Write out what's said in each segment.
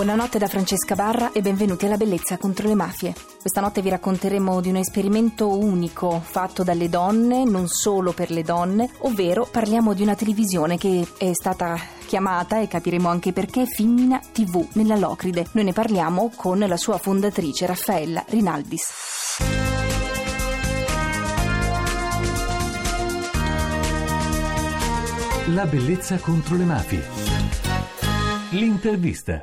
Buonanotte da Francesca Barra e benvenuti alla Bellezza contro le mafie. Questa notte vi racconteremo di un esperimento unico fatto dalle donne, non solo per le donne, ovvero parliamo di una televisione che è stata chiamata, e capiremo anche perché, Femmina TV nella Locride. Noi ne parliamo con la sua fondatrice Raffaella Rinaldis. La bellezza contro le mafie. L'intervista.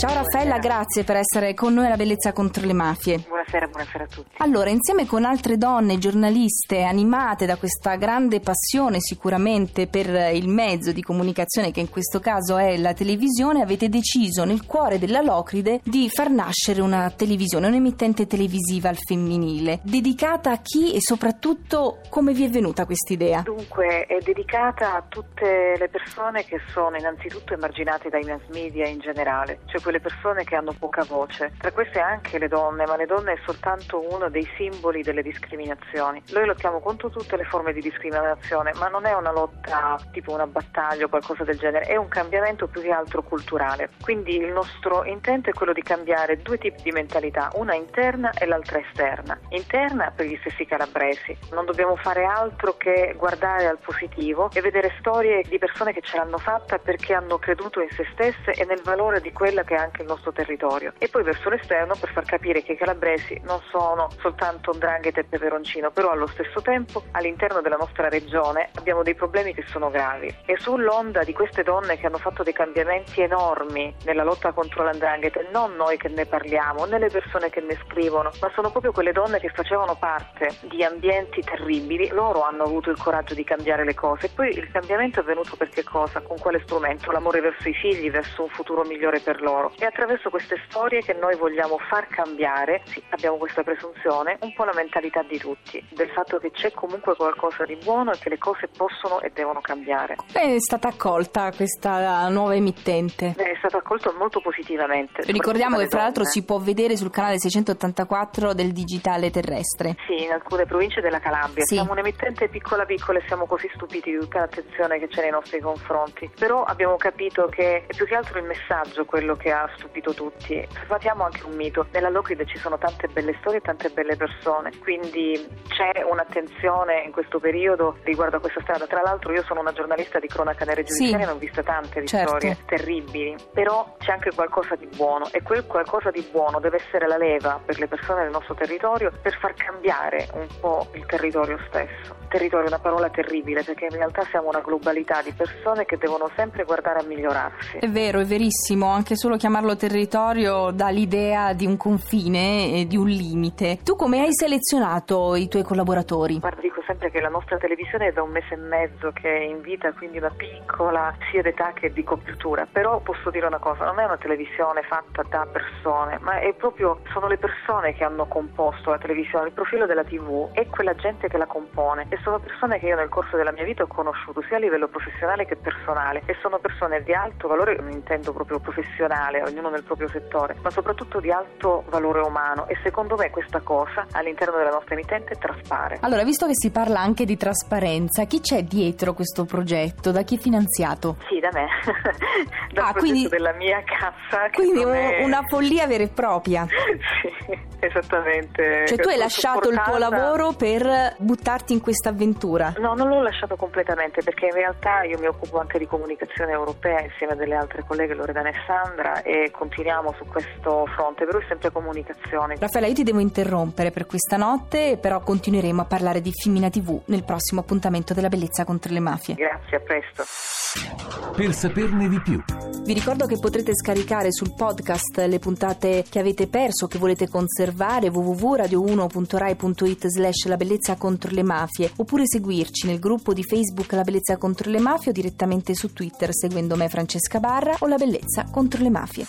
Ciao Raffaella, grazie per essere con noi alla Bellezza contro le mafie. Buonasera, buonasera a tutti. Allora, insieme con altre donne giornaliste animate da questa grande passione sicuramente per il mezzo di comunicazione che in questo caso è la televisione, avete deciso nel cuore della Locride di far nascere una televisione, un'emittente televisiva al femminile, dedicata a chi e soprattutto come vi è venuta questa idea? Dunque, è dedicata a tutte le persone che sono innanzitutto emarginate dai mass media in generale, cioè quelle persone che hanno poca voce. Tra queste anche le donne, ma le donne soltanto uno dei simboli delle discriminazioni. Noi lottiamo contro tutte le forme di discriminazione, ma non è una lotta tipo una battaglia o qualcosa del genere, è un cambiamento più che altro culturale. Quindi il nostro intento è quello di cambiare due tipi di mentalità, una interna e l'altra esterna. Interna per gli stessi calabresi. Non dobbiamo fare altro che guardare al positivo e vedere storie di persone che ce l'hanno fatta perché hanno creduto in se stesse e nel valore di quella che anche il nostro territorio e poi verso l'esterno per far capire che i calabresi non sono soltanto Ndrangheta e peperoncino, però allo stesso tempo all'interno della nostra regione abbiamo dei problemi che sono gravi e sull'onda di queste donne che hanno fatto dei cambiamenti enormi nella lotta contro l'Andrangheta, non noi che ne parliamo, né le persone che ne scrivono, ma sono proprio quelle donne che facevano parte di ambienti terribili, loro hanno avuto il coraggio di cambiare le cose e poi il cambiamento è venuto per che cosa? Con quale strumento? L'amore verso i figli, verso un futuro migliore per loro. È attraverso queste storie che noi vogliamo far cambiare, sì, abbiamo questa presunzione, un po' la mentalità di tutti, del fatto che c'è comunque qualcosa di buono e che le cose possono e devono cambiare. È stata accolta questa nuova emittente? È stata accolta molto positivamente. Ricordiamo che fra l'altro si può vedere sul canale 684 del digitale terrestre. Sì, in alcune province della Calabria. Sì. Siamo un'emittente piccola piccola e siamo così stupiti di tutta l'attenzione che c'è nei nostri confronti. Però abbiamo capito che è più che altro il messaggio quello che ha stupito tutti. Sfatiamo anche un mito. Nella Locride ci sono tante belle storie e tante belle persone, quindi c'è un'attenzione in questo periodo riguardo a questa strada. Tra l'altro io sono una giornalista di cronaca nere giudiziaria Sì. e ne ho viste tante di Certo. storie terribili, però c'è anche qualcosa di buono e quel qualcosa di buono deve essere la leva per le persone del nostro territorio per far cambiare un po' il territorio stesso. Territorio è una parola terribile perché in realtà siamo una globalità di persone che devono sempre guardare a migliorarsi. È vero, è verissimo, anche solo chiamarlo territorio dà l'idea di un confine e di un limite. Tu come hai selezionato i tuoi collaboratori? Guarda, dico sempre che la nostra televisione è da un mese e mezzo che è in vita, quindi una piccola sia d'età che di compiutura, però posso dire una cosa, non è una televisione fatta da persone, ma è proprio, sono le persone che hanno composto la televisione, il profilo della tv e quella gente che la compone e sono persone che io nel corso della mia vita ho conosciuto sia a livello professionale che personale e sono persone di alto valore, non intendo proprio professionale, ognuno nel proprio settore, ma soprattutto di alto valore umano e secondo me questa cosa all'interno della nostra emittente traspare. Allora, visto che si parla anche di trasparenza, chi c'è dietro questo progetto? Da chi è finanziato? Sì, da me. Dal Ah, quindi- della mia cassa. Quindi un- è- una follia vera e propria. sì, esattamente. Cioè tu hai lasciato il tuo supportata- lavoro per buttarti in questa avventura. No, non l'ho lasciato completamente perché in realtà io mi occupo anche di comunicazione europea insieme a delle altre colleghe Loredana e Sandra e continuiamo su questo fronte, però è sempre comunicazione. Raffaella, io ti devo interrompere per questa notte, però continueremo a parlare di Femmina TV nel prossimo appuntamento della bellezza contro le mafie. Grazie, a presto. Per saperne di più, Vi ricordo che potrete scaricare sul podcast le puntate che avete perso, che volete conservare, www.radio1.rai.it slash la bellezza contro le mafie, oppure seguirci nel gruppo di Facebook La bellezza contro le mafie o direttamente su Twitter seguendo me Francesca Barra o La bellezza contro le mafie.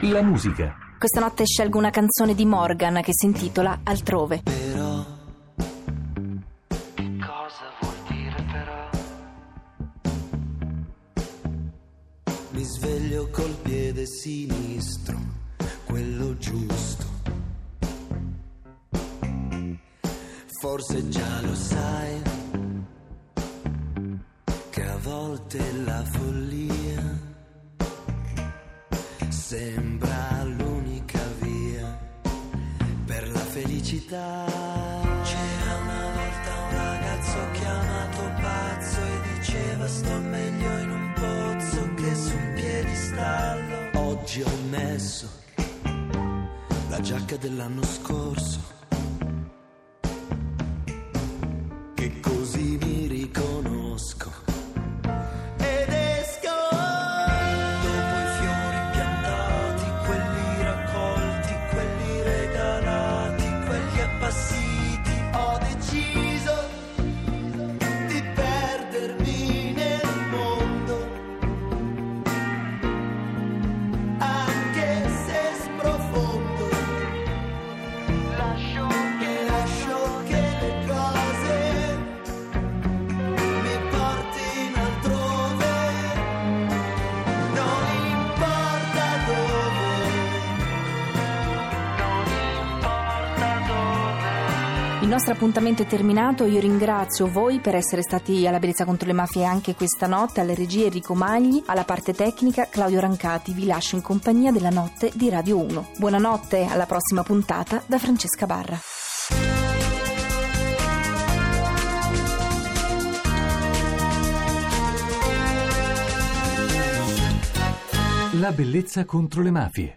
la musica, Questa notte scelgo una canzone di Morgan che si intitola Altrove. Mi sveglio col piede sinistro quello giusto. Forse già lo sai che a volte la follia sembra l'unica via per la felicità. Oggi ho messo la giacca dell'anno scorso. Nostro appuntamento è terminato, io ringrazio voi per essere stati alla Bellezza contro le Mafie anche questa notte, alle regie Enrico Magli, alla parte tecnica Claudio Rancati, vi lascio in compagnia della notte di Radio 1. Buonanotte, alla prossima puntata da Francesca Barra. La bellezza contro le mafie.